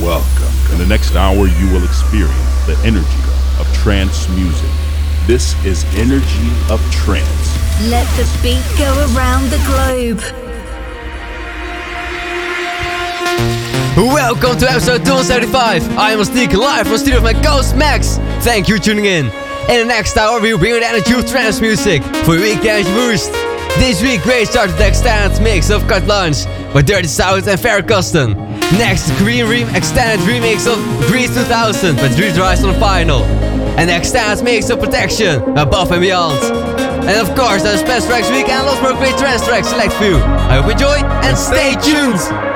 Welcome. In the next hour, you will experience the energy of trance music. This is Energy of Trance. Let the beat go around the globe. Welcome to episode 275. I am Sneak live from studio of my ghost Max. Thank you for tuning in. In the next hour, we will bring you the energy of trance music for your weekend boost. This week, great start with the extended mix of Carte Blanche by Dirty South and Ferry Corsten. Next, KREAM extended remix of Greece 2000 by Three Drives on the Vinyl. And extended mix of Projection Above and Beyond. And of course, there's best tracks week and more great trance tracks select you. I hope you enjoy and stay tuned.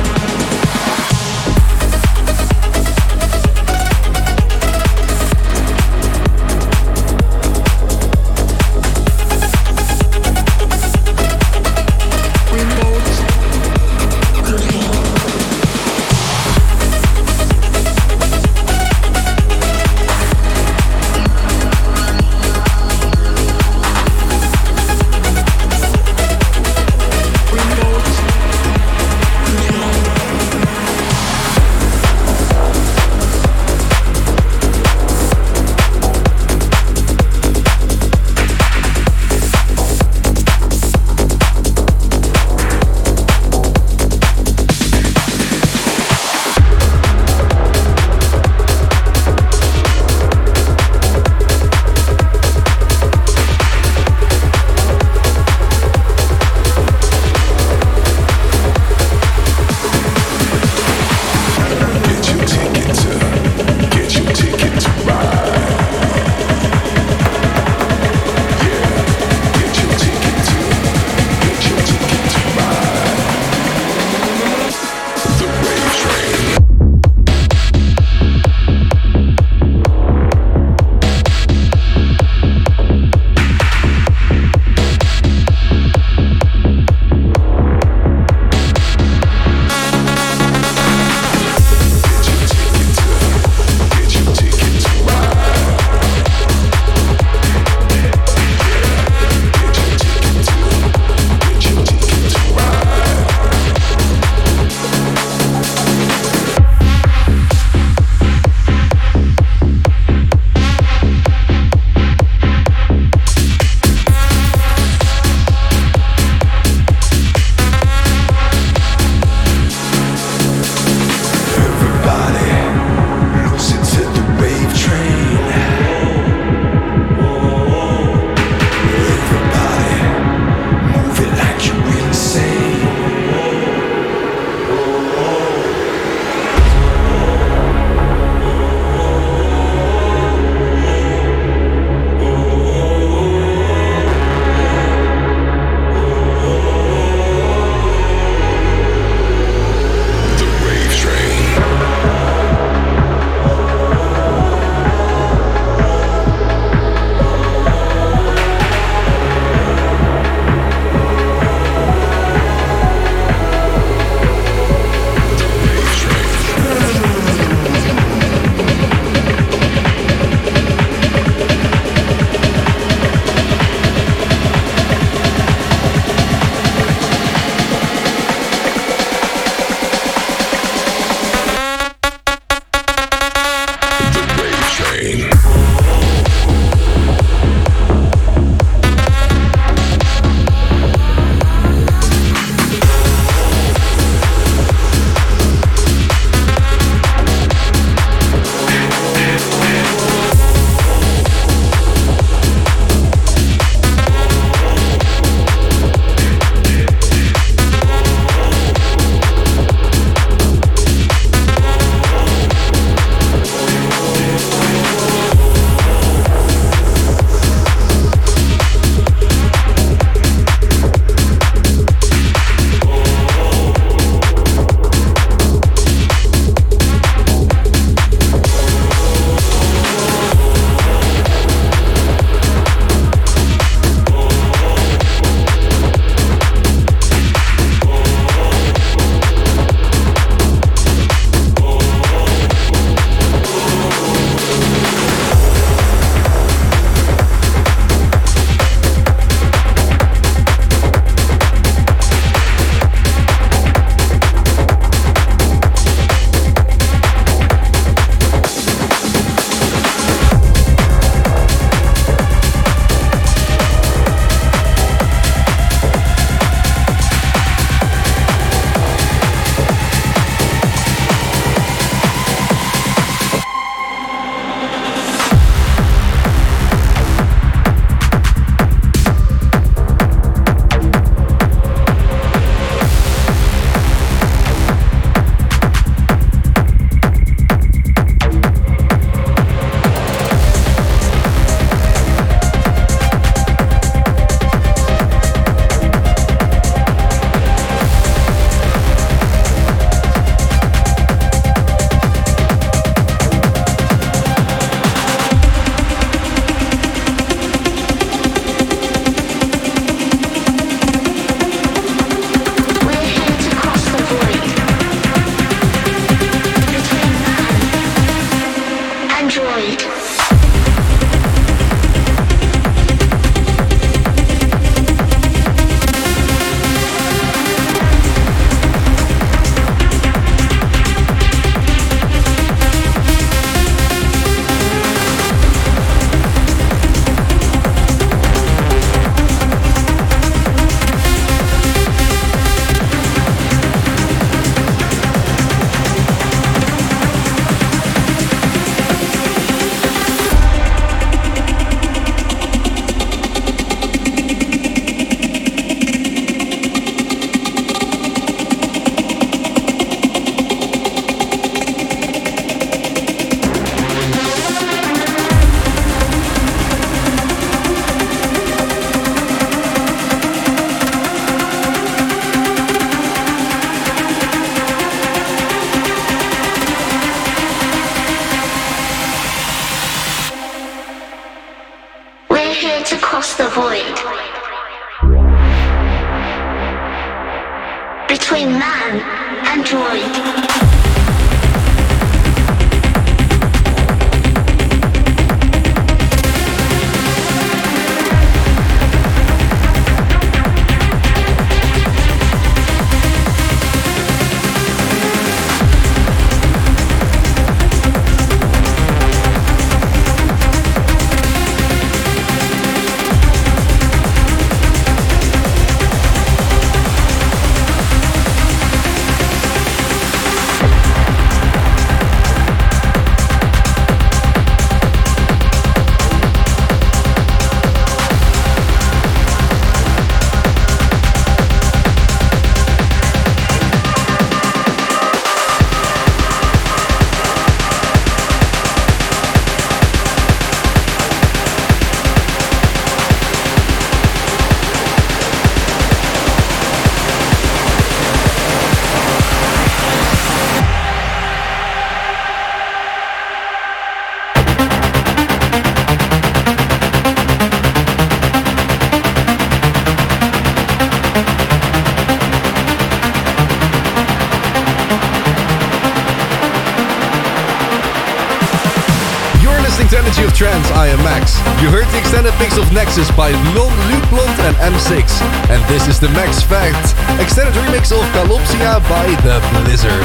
this is the Matt Fax, extended remix of Kalopsia by The Blizzard.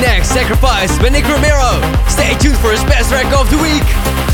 Next, Sacrifice by Nick Romero. Stay tuned for his best track of the week.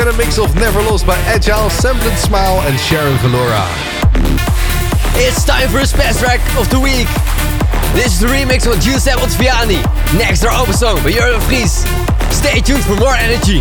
The extended mix of Never Lost by Agile, Semblance Smile and Sharon Valerona. It's time for the best track of the week. This is the remix of Giuseppe Ottaviani. Next, our Opera Song by Jurgen Vries. Stay tuned for more energy.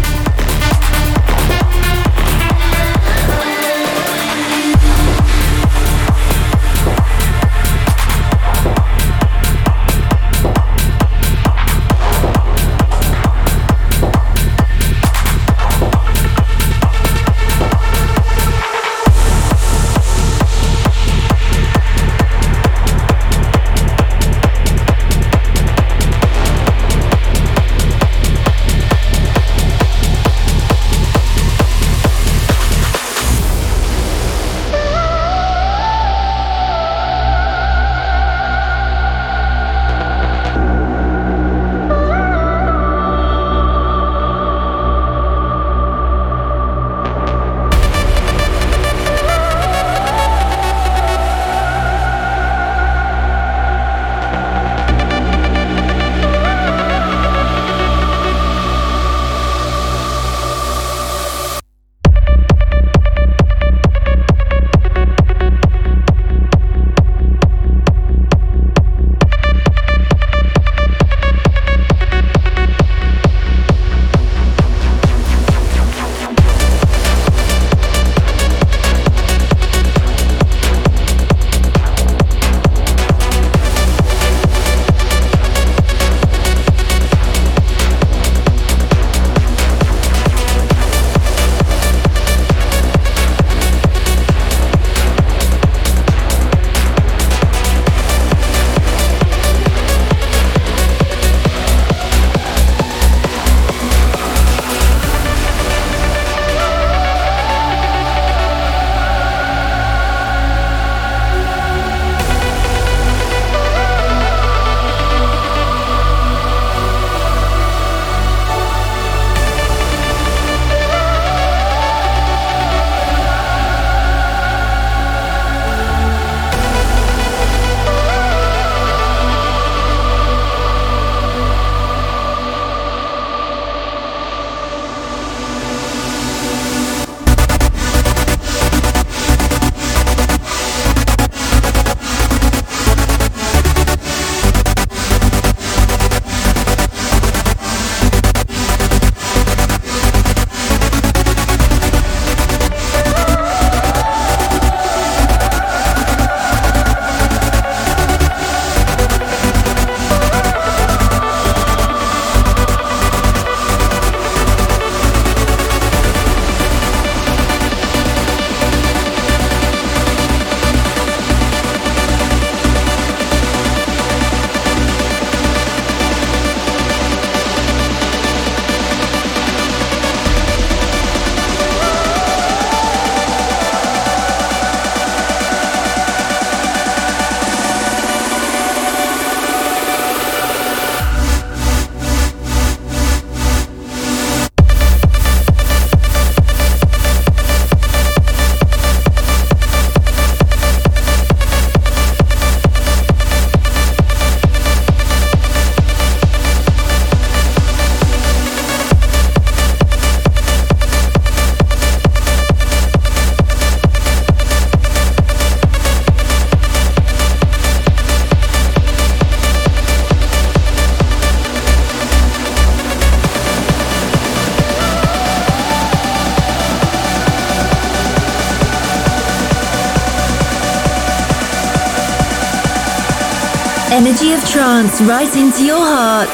Trance right into your heart.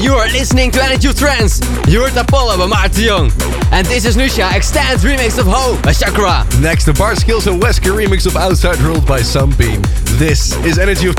And you are listening to Energy of Trance. You heard Apollo by Maarten Young. And this is Nusha extended remix of Home by Chakra. Next, the Bart Skils and Weska remix of Outside World by Sunbeam. This is Energy of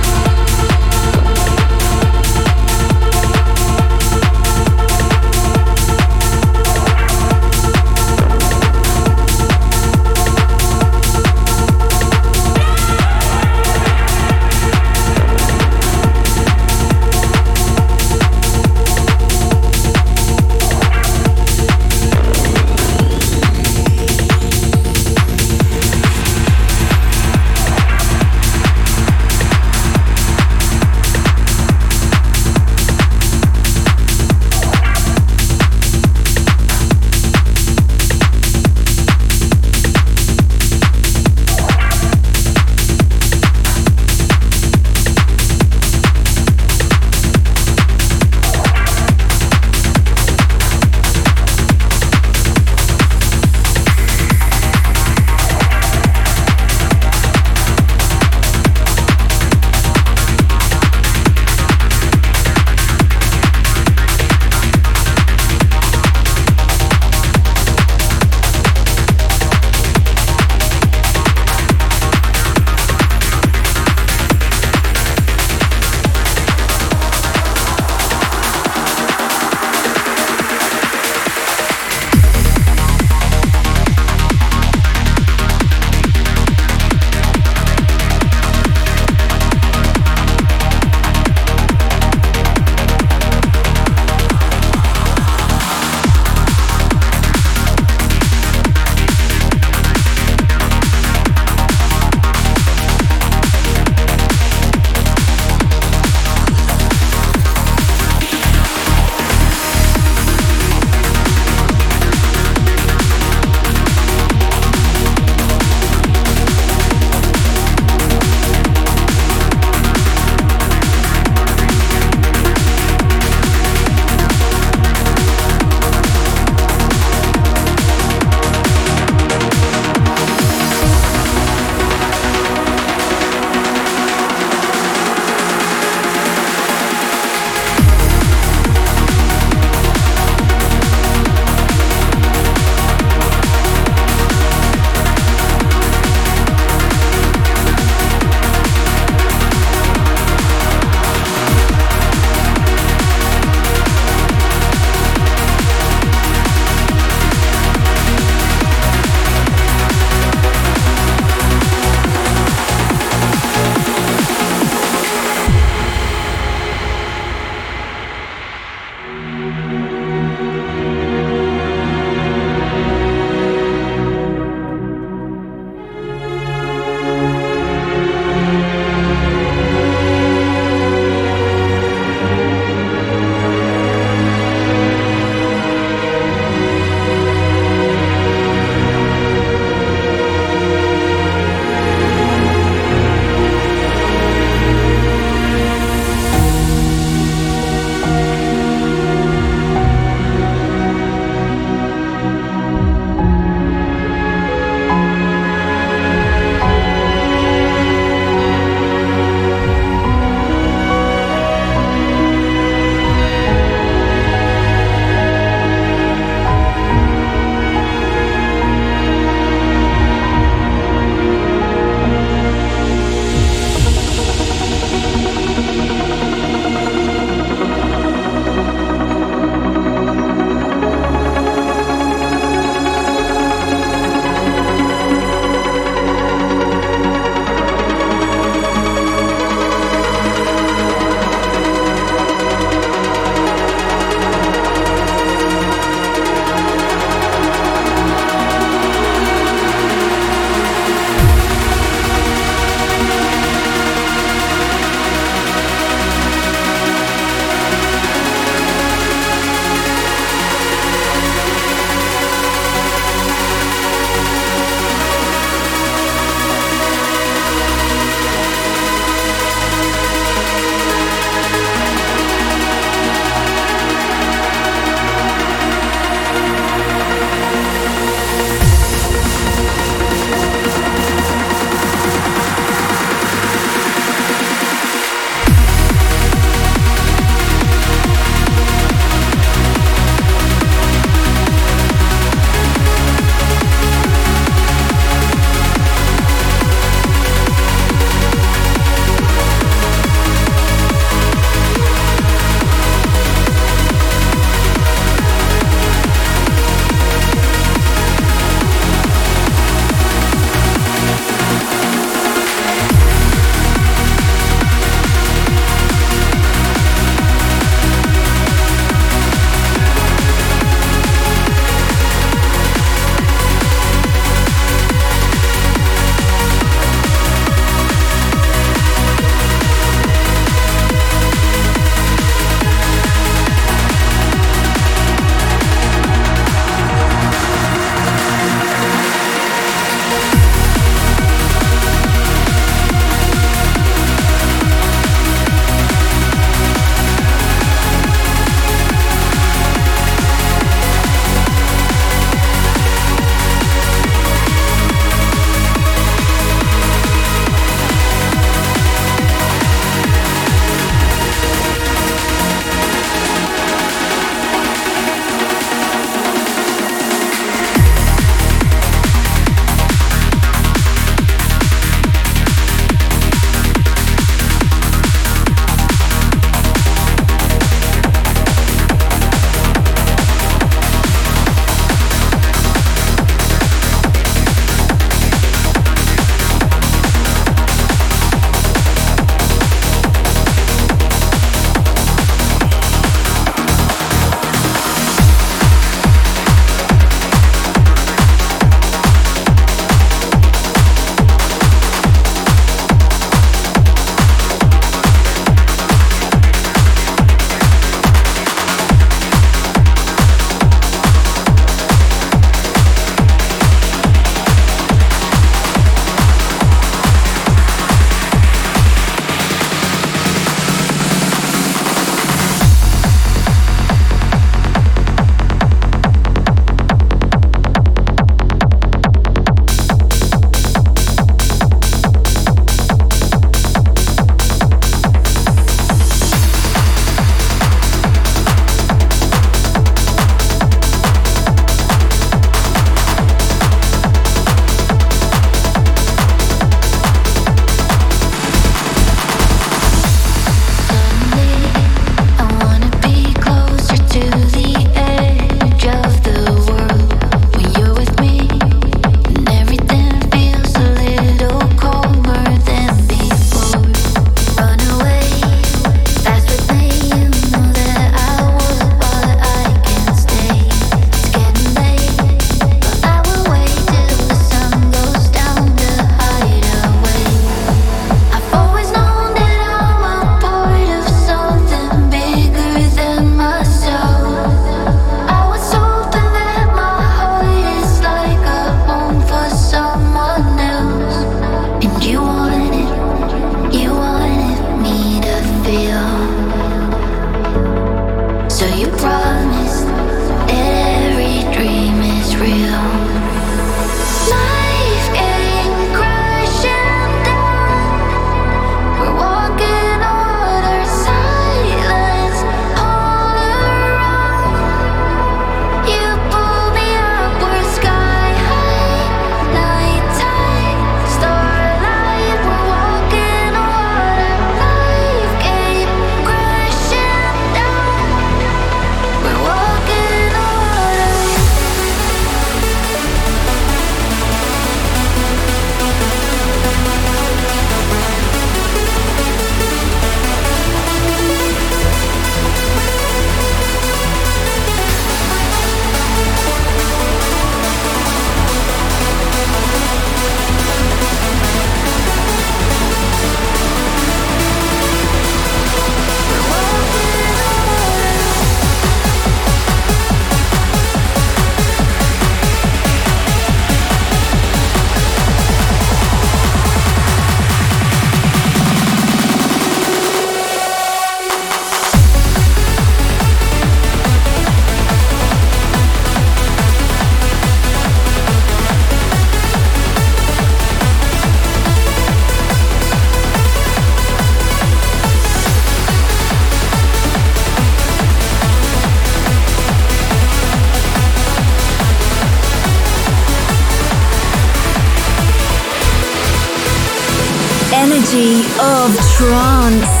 Trance.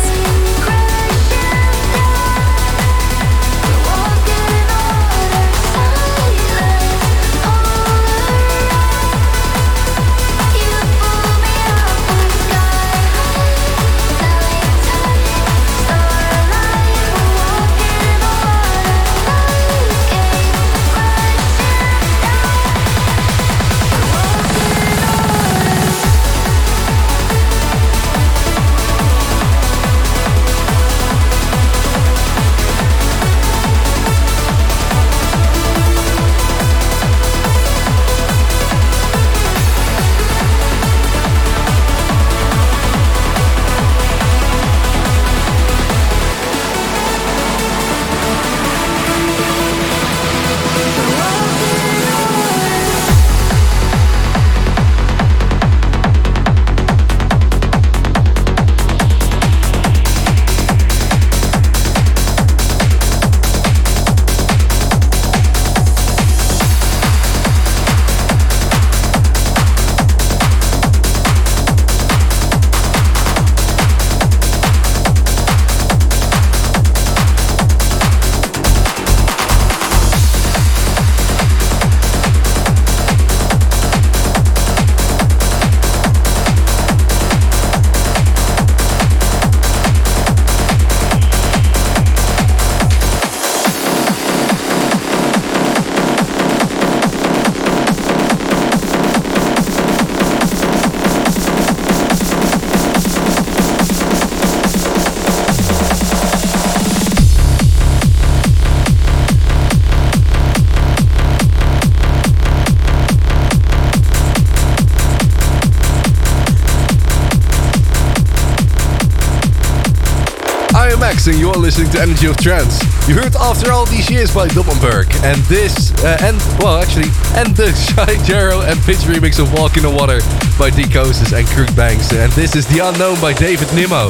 And you're listening to Energy of Trance. You heard After All These Years by Doppenberg, and this, uh, and, well, actually, and the XiJaro and Pitch remix of Walk in the Water by Dicosis and Crooked Bangs, and this is The Unknown by David Nimmo.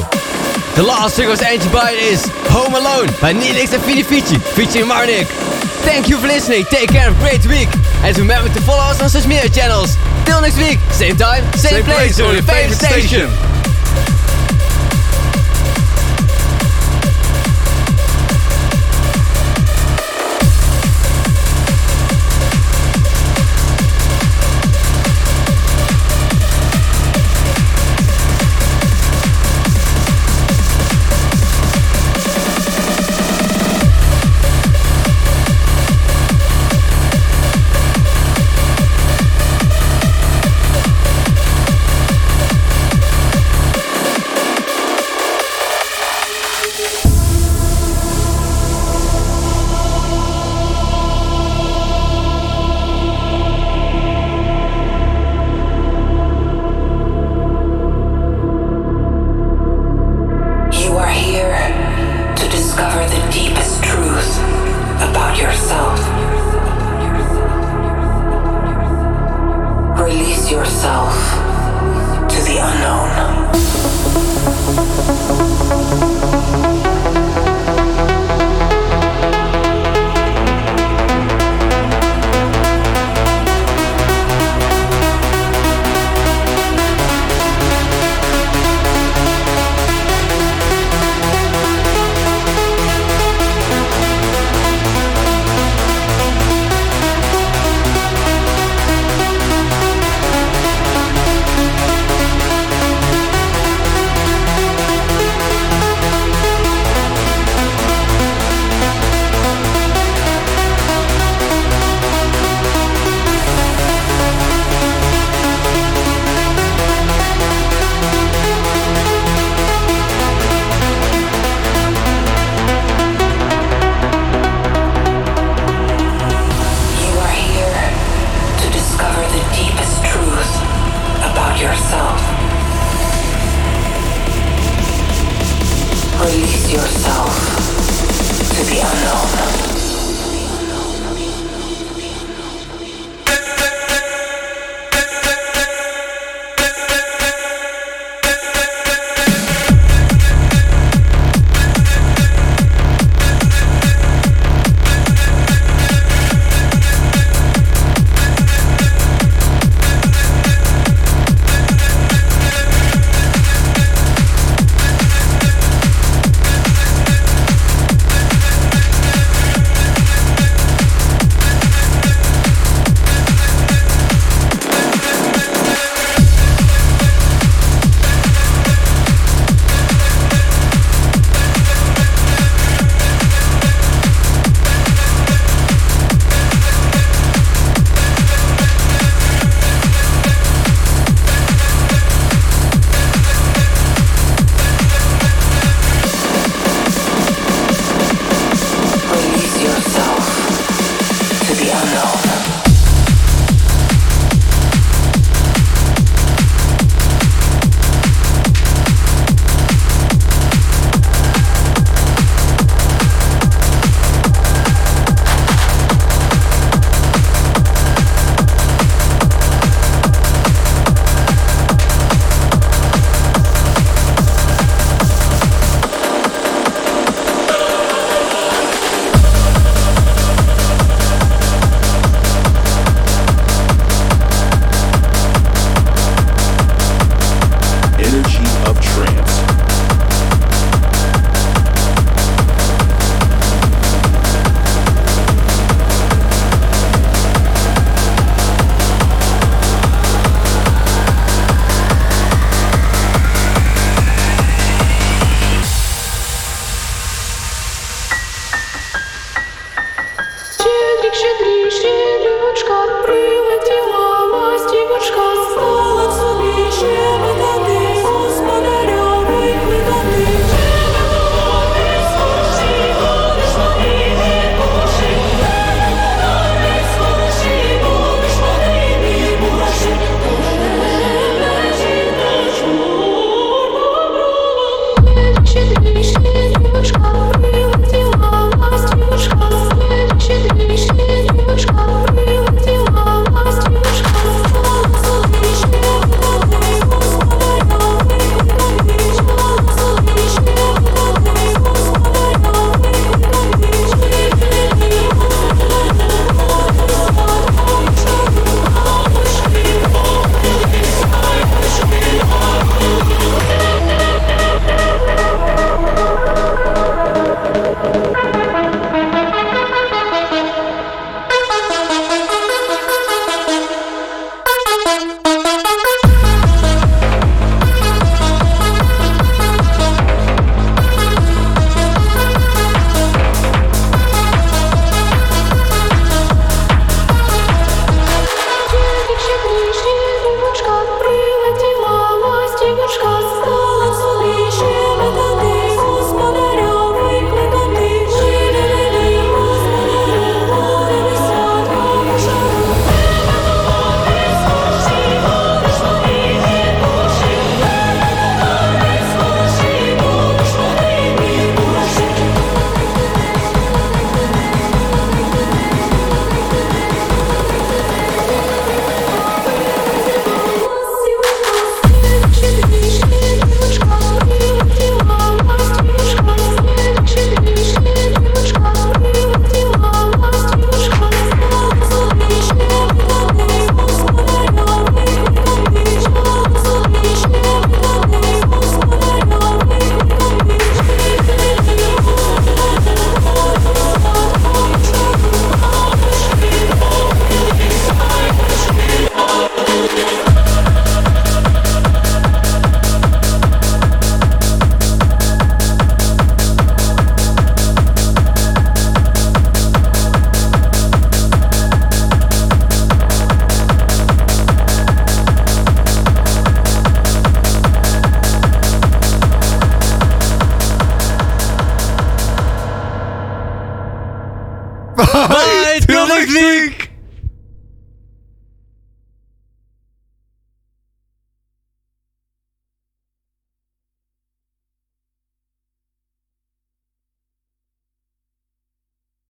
The last single was Energy by is Home Alone by Naeleck and Vini Vici, featuring Marnik. Thank you for listening, take care, have a great week, and remember to follow us on social media channels. Till next week, same time, same, same place, place on your favorite station. station.